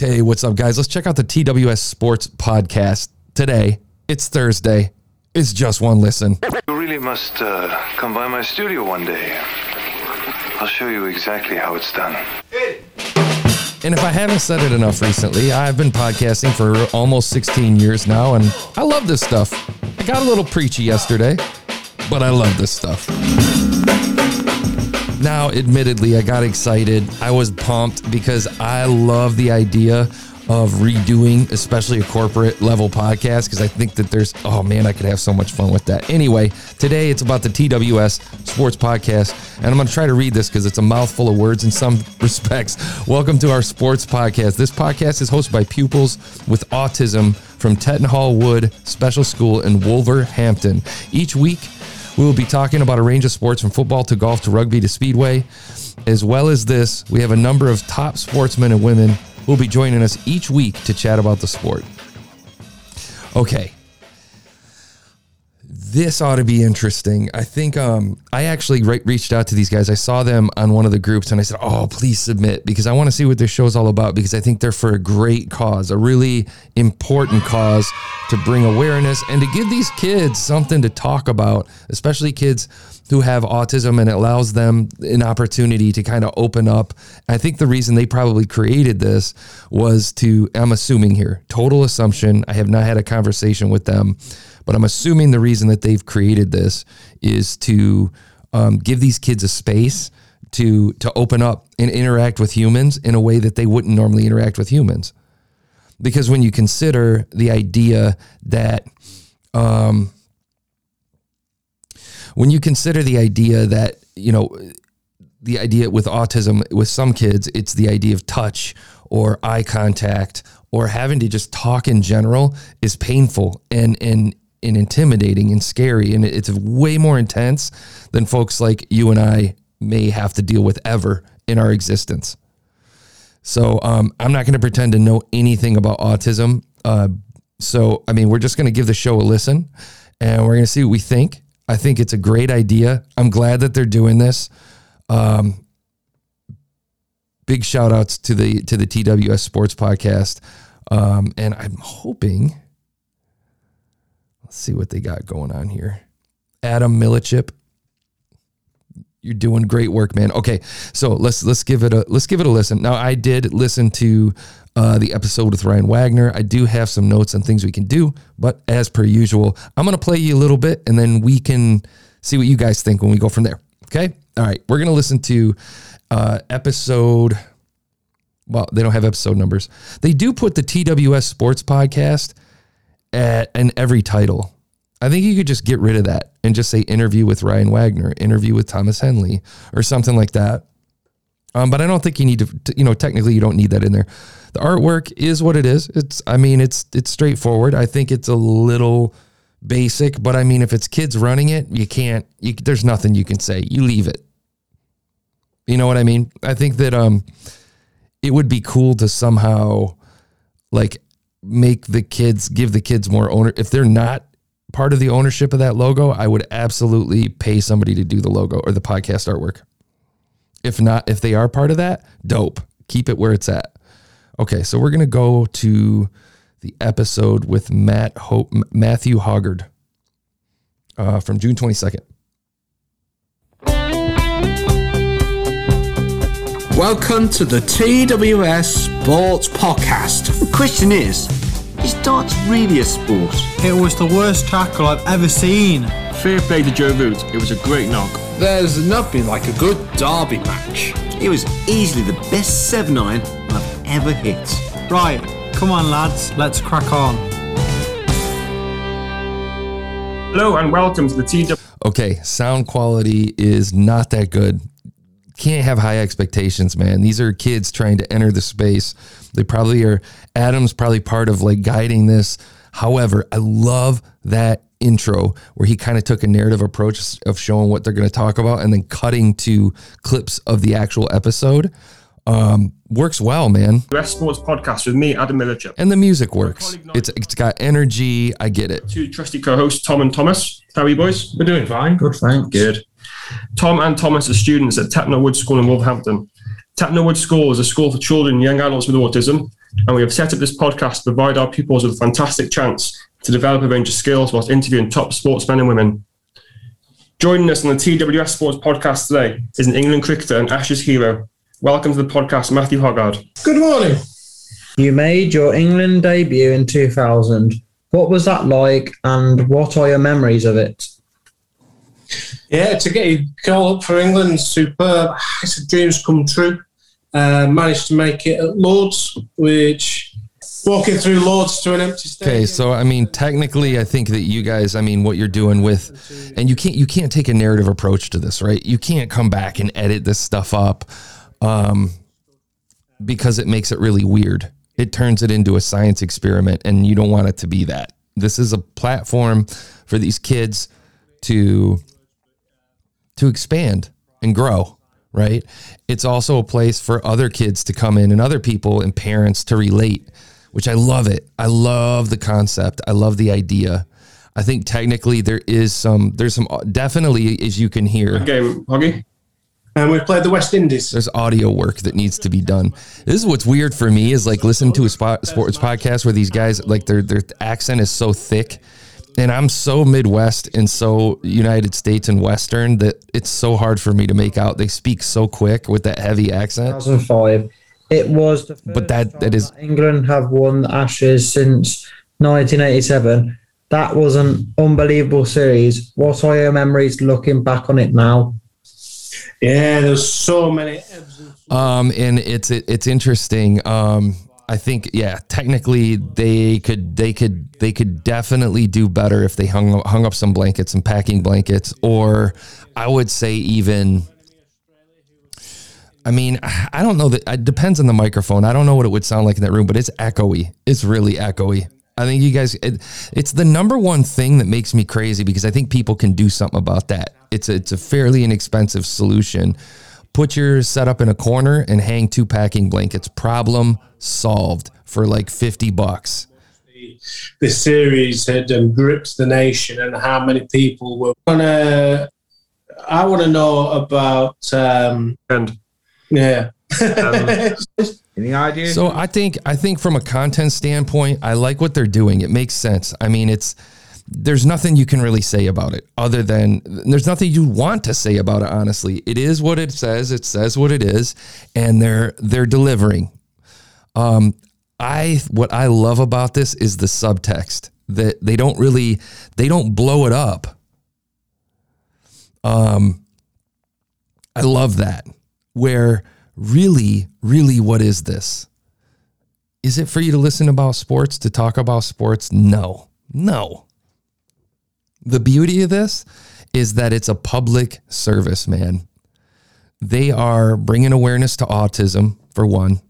Hey, what's up, guys? Let's check out the TWS Sports Podcast today. It's Thursday. It's just one listen. You really must uh, come by my studio one day. I'll show you exactly how it's done. And if I haven't said it enough recently, I've been podcasting for almost 16 years now, and I love this stuff. I got a little preachy yesterday, but I love this stuff. Now, admittedly, I got excited. I was pumped because I love the idea of redoing, especially a corporate level podcast, because I think that there's, oh man, I could have so much fun with that. Anyway, today it's about the TWS Sports Podcast, and I'm going to try to read this because it's a mouthful of words in some respects. Welcome to our sports podcast. This podcast is hosted by pupils with autism from Tettenhall Wood Special School in Wolverhampton. Each week, we will be talking about a range of sports from football to golf to rugby to speedway. As well as this, we have a number of top sportsmen and women who will be joining us each week to chat about the sport. Okay. This ought to be interesting. I think um, I actually re- reached out to these guys. I saw them on one of the groups and I said, Oh, please submit because I want to see what this show is all about because I think they're for a great cause, a really important cause to bring awareness and to give these kids something to talk about, especially kids who have autism and it allows them an opportunity to kind of open up. I think the reason they probably created this was to, I'm assuming here, total assumption. I have not had a conversation with them, but I'm assuming the reason that they've created this is to um, give these kids a space to to open up and interact with humans in a way that they wouldn't normally interact with humans. Because when you consider the idea that um, when you consider the idea that you know the idea with autism with some kids it's the idea of touch or eye contact or having to just talk in general is painful and and and intimidating and scary and it's way more intense than folks like you and I may have to deal with ever in our existence. So um, I'm not going to pretend to know anything about autism. Uh, so I mean, we're just going to give the show a listen, and we're going to see what we think. I think it's a great idea. I'm glad that they're doing this. Um, big shout outs to the to the TWS Sports Podcast, um, and I'm hoping. Let's see what they got going on here. Adam Millichip, you're doing great work, man. Okay, so let's let's give it a let's give it a listen. Now, I did listen to uh, the episode with Ryan Wagner. I do have some notes on things we can do, but as per usual, I'm to play you a little bit and then we can see what you guys think when we go from there. Okay. All right. We're to listen to uh, episode. Well, they don't have episode numbers. They do put the TWS Sports Podcast at in every title. I think you could just get rid of that and just say interview with Ryan Wagner, interview with Thomas Henley, or something like that. Um, but I don't think you need to, you know, technically you don't need that in there. The artwork is what it is. It's, I mean, it's, it's straightforward. I think it's a little basic, but I mean, if it's kids running it, you can't, you, there's nothing you can say. You leave it. You know what I mean? I think that, um, it would be cool to somehow like make the kids, give the kids more owner. If they're not part of the ownership of that logo, I would absolutely pay somebody to do the logo or the podcast artwork. If not, if they are part of that, dope. Keep it where it's at. Okay, so we're gonna go to the episode with Matt Hope, Matthew Hoggard uh, from June twenty second. Welcome to the TWS Sports Podcast. The question is, is darts really a sport? It was the worst tackle I've ever seen. Fair play to Joe Root. It was a great knock. There's nothing like a good derby match. It was easily the best 7 9 I've ever hit. Right, come on, lads, let's crack on. Hello and welcome to the TW. Okay, sound quality is not that good. Can't have high expectations, man. These are kids trying to enter the space. They probably are. Adam's probably part of like guiding this. However, I love that intro where he kind of took a narrative approach of showing what they're going to talk about and then cutting to clips of the actual episode. Um, works well, man. US Sports Podcast with me, Adam Millichip. And the music works. It's it's got energy. I get it. Two trusty co-hosts, Tom and Thomas. How are you boys? We're doing fine. Good, thanks. Good. Tom and Thomas are students at Tettenhall Wood School in Wolverhampton. Tettenhall Wood School is a school for children and young adults with autism. and we have set up this podcast to provide our pupils with a fantastic chance to develop a range of skills whilst interviewing top sportsmen and women. Joining us on the TWS Sports podcast today is an England cricketer and Ashes hero. Welcome to the podcast, Matthew Hoggard. Good morning. You made your England debut in 2000. What was that like, and what are your memories of it? Yeah, to get a goal up for England, superb. It's a dreams come true. Uh, managed to make it at Lords, which walking through Lords to an empty stadium. Okay, so I mean, technically, I think that you guys, I mean, what you're doing with, and you can't, you can't take a narrative approach to this, right? You can't come back and edit this stuff up, um, because it makes it really weird. It turns it into a science experiment, and you don't want it to be that. This is a platform for these kids to to expand and grow, right? It's also a place for other kids to come in and other people and parents to relate, which I love it. I love the concept. I love the idea. I think technically there is some, there's some, definitely as you can hear, Game, Hoggy. And we've played the West Indies. there's audio work that needs to be done. This is what's weird for me is like listening to a spot, sports podcast where these guys like their their accent is so thick, and I'm so Midwest and so United States and Western that it's so hard for me to make out. They speak so quick with that heavy accent. 2005. It was the first But that- time that is- England have won the Ashes since 1987. That was an unbelievable series. What are your memories looking back on it now? Yeah, there's so many Um, and it's it, it's interesting. Um, I think yeah, technically they could they could they could definitely do better if they hung hung up some blankets and packing blankets, or I would say even. I mean, I don't know that it depends on the microphone. I don't know what it would sound like in that room, but it's echoey. It's really echoey. I think you guys, it, it's the number one thing that makes me crazy because I think people can do something about that. It's a, it's a fairly inexpensive solution. Put your setup in a corner and hang two packing blankets. Problem solved for like 50 bucks. this series had um, gripped the nation and how many people were gonna. I want to know about. Um, And yeah. Any idea? So I think I think from a content standpoint, I like what they're doing. It makes sense. I mean, it's there's nothing you can really say about it other than there's nothing you want to say about it honestly. It is what it says. It says what it is and they're they're delivering. Um I what I love about this is the subtext that they don't really they don't blow it up. Um I love that. Where really, really, what is this? Is it for you to listen about sports, to talk about sports? No, no. The beauty of this is that it's a public service, man. They are bringing awareness to autism, for one.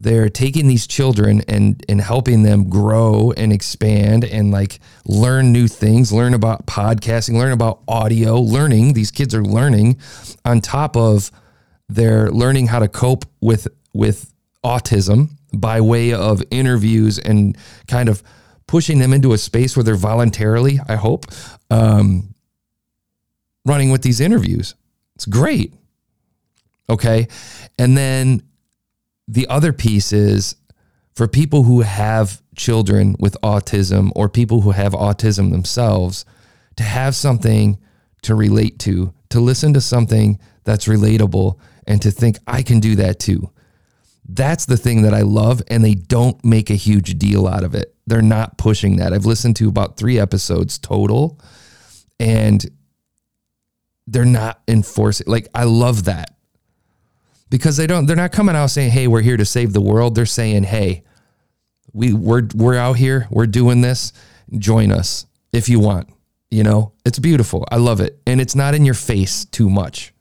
They're taking these children and and helping them grow and expand and like learn new things, learn about podcasting, learn about audio, learning. These kids are learning on top of they're learning how to cope with with autism by way of interviews and kind of pushing them into a space where they're voluntarily, I hope, um, running with these interviews. It's great. Okay. And then the other piece is for people who have children with autism or people who have autism themselves to have something to relate to, to listen to something that's relatable and to think, I can do that too. That's the thing that I love, and they don't make a huge deal out of it. They're not pushing that. I've listened to about three episodes total, and they're not enforcing. Like, I love that because they don't. They're not coming out saying, "Hey, we're here to save the world." They're saying, "Hey, we we're we're out here. We're doing this. Join us if you want." You know, it's beautiful. I love it, and it's not in your face too much.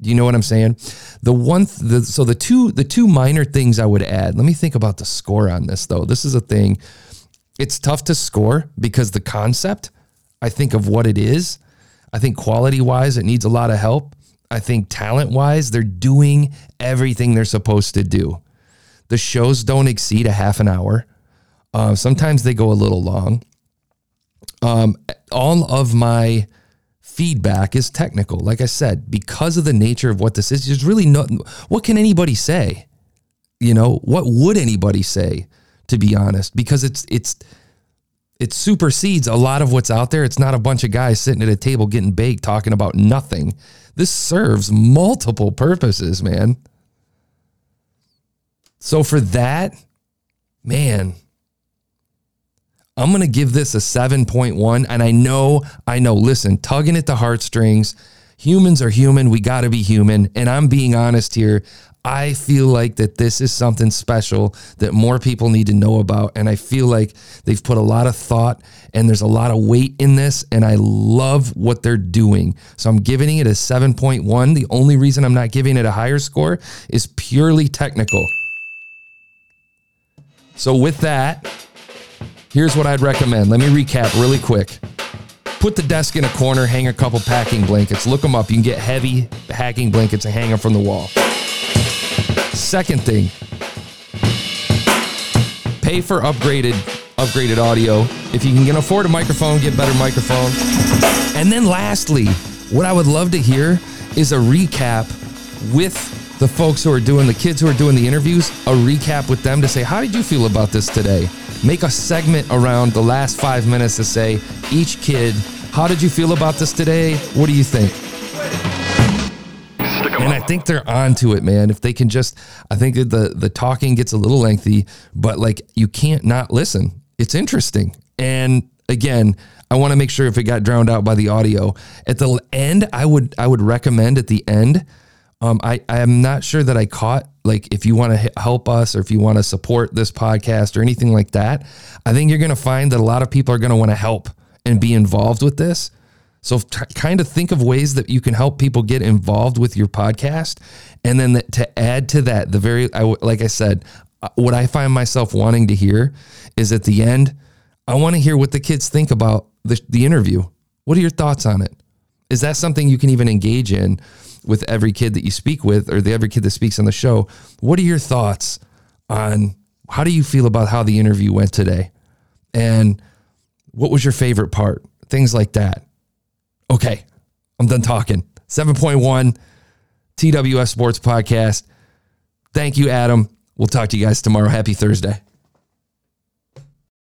You know what I'm saying? The one, th- the, so the two, the two minor things I would add. Let me think about the score on this though. This is a thing. It's tough to score because the concept. I think of what it is. I think quality wise, it needs a lot of help. I think talent wise, they're doing everything they're supposed to do. The shows don't exceed a half an hour. Uh, sometimes they go a little long. Um, all of my feedback is technical. Like I said, because of the nature of what this is, there's really no. What can anybody say? You know, what would anybody say to be honest? Because it's it's it supersedes a lot of what's out there. It's not a bunch of guys sitting at a table getting baked talking about nothing. This serves multiple purposes, man. So for that, man, I'm going to give this a 7.1 and I know I know listen, tugging at the heartstrings, humans are human, we got to be human, and I'm being honest here. I feel like that this is something special that more people need to know about. And I feel like they've put a lot of thought and there's a lot of weight in this. And I love what they're doing. So I'm giving it a 7.1. The only reason I'm not giving it a higher score is purely technical. So with that, here's what I'd recommend. Let me recap really quick. Put the desk in a corner, hang a couple packing blankets, look them up. You can get heavy packing blankets and hang them from the wall. Second thing, pay for upgraded upgraded audio. If you can afford a microphone, get better microphone. And then lastly, what I would love to hear is a recap with the folks who are doing the kids who are doing the interviews, a recap with them to say, how did you feel about this today? Make a segment around the last five minutes to say, each kid, how did you feel about this today? What do you think? And I think they're onto it, man. If they can just, I think the the talking gets a little lengthy, but like you can't not listen. It's interesting, and again, I want to make sure if it got drowned out by the audio at the end, I would I would recommend at the end. Um, I I am not sure that I caught like if you want to help us or if you want to support this podcast or anything like that. I think you're going to find that a lot of people are going to want to help and be involved with this. So t- kind of think of ways that you can help people get involved with your podcast, and then that, to add to that, the very I, like I said, uh, what I find myself wanting to hear is at the end, I want to hear what the kids think about the, the interview. What are your thoughts on it? Is that something you can even engage in with every kid that you speak with, or the every kid that speaks on the show? What are your thoughts on how do you feel about how the interview went today, and what was your favorite part? Things like that Okay, I'm done talking. 7.1 TWS Sports Podcast. Thank you, Adam. We'll talk to you guys tomorrow. Happy Thursday.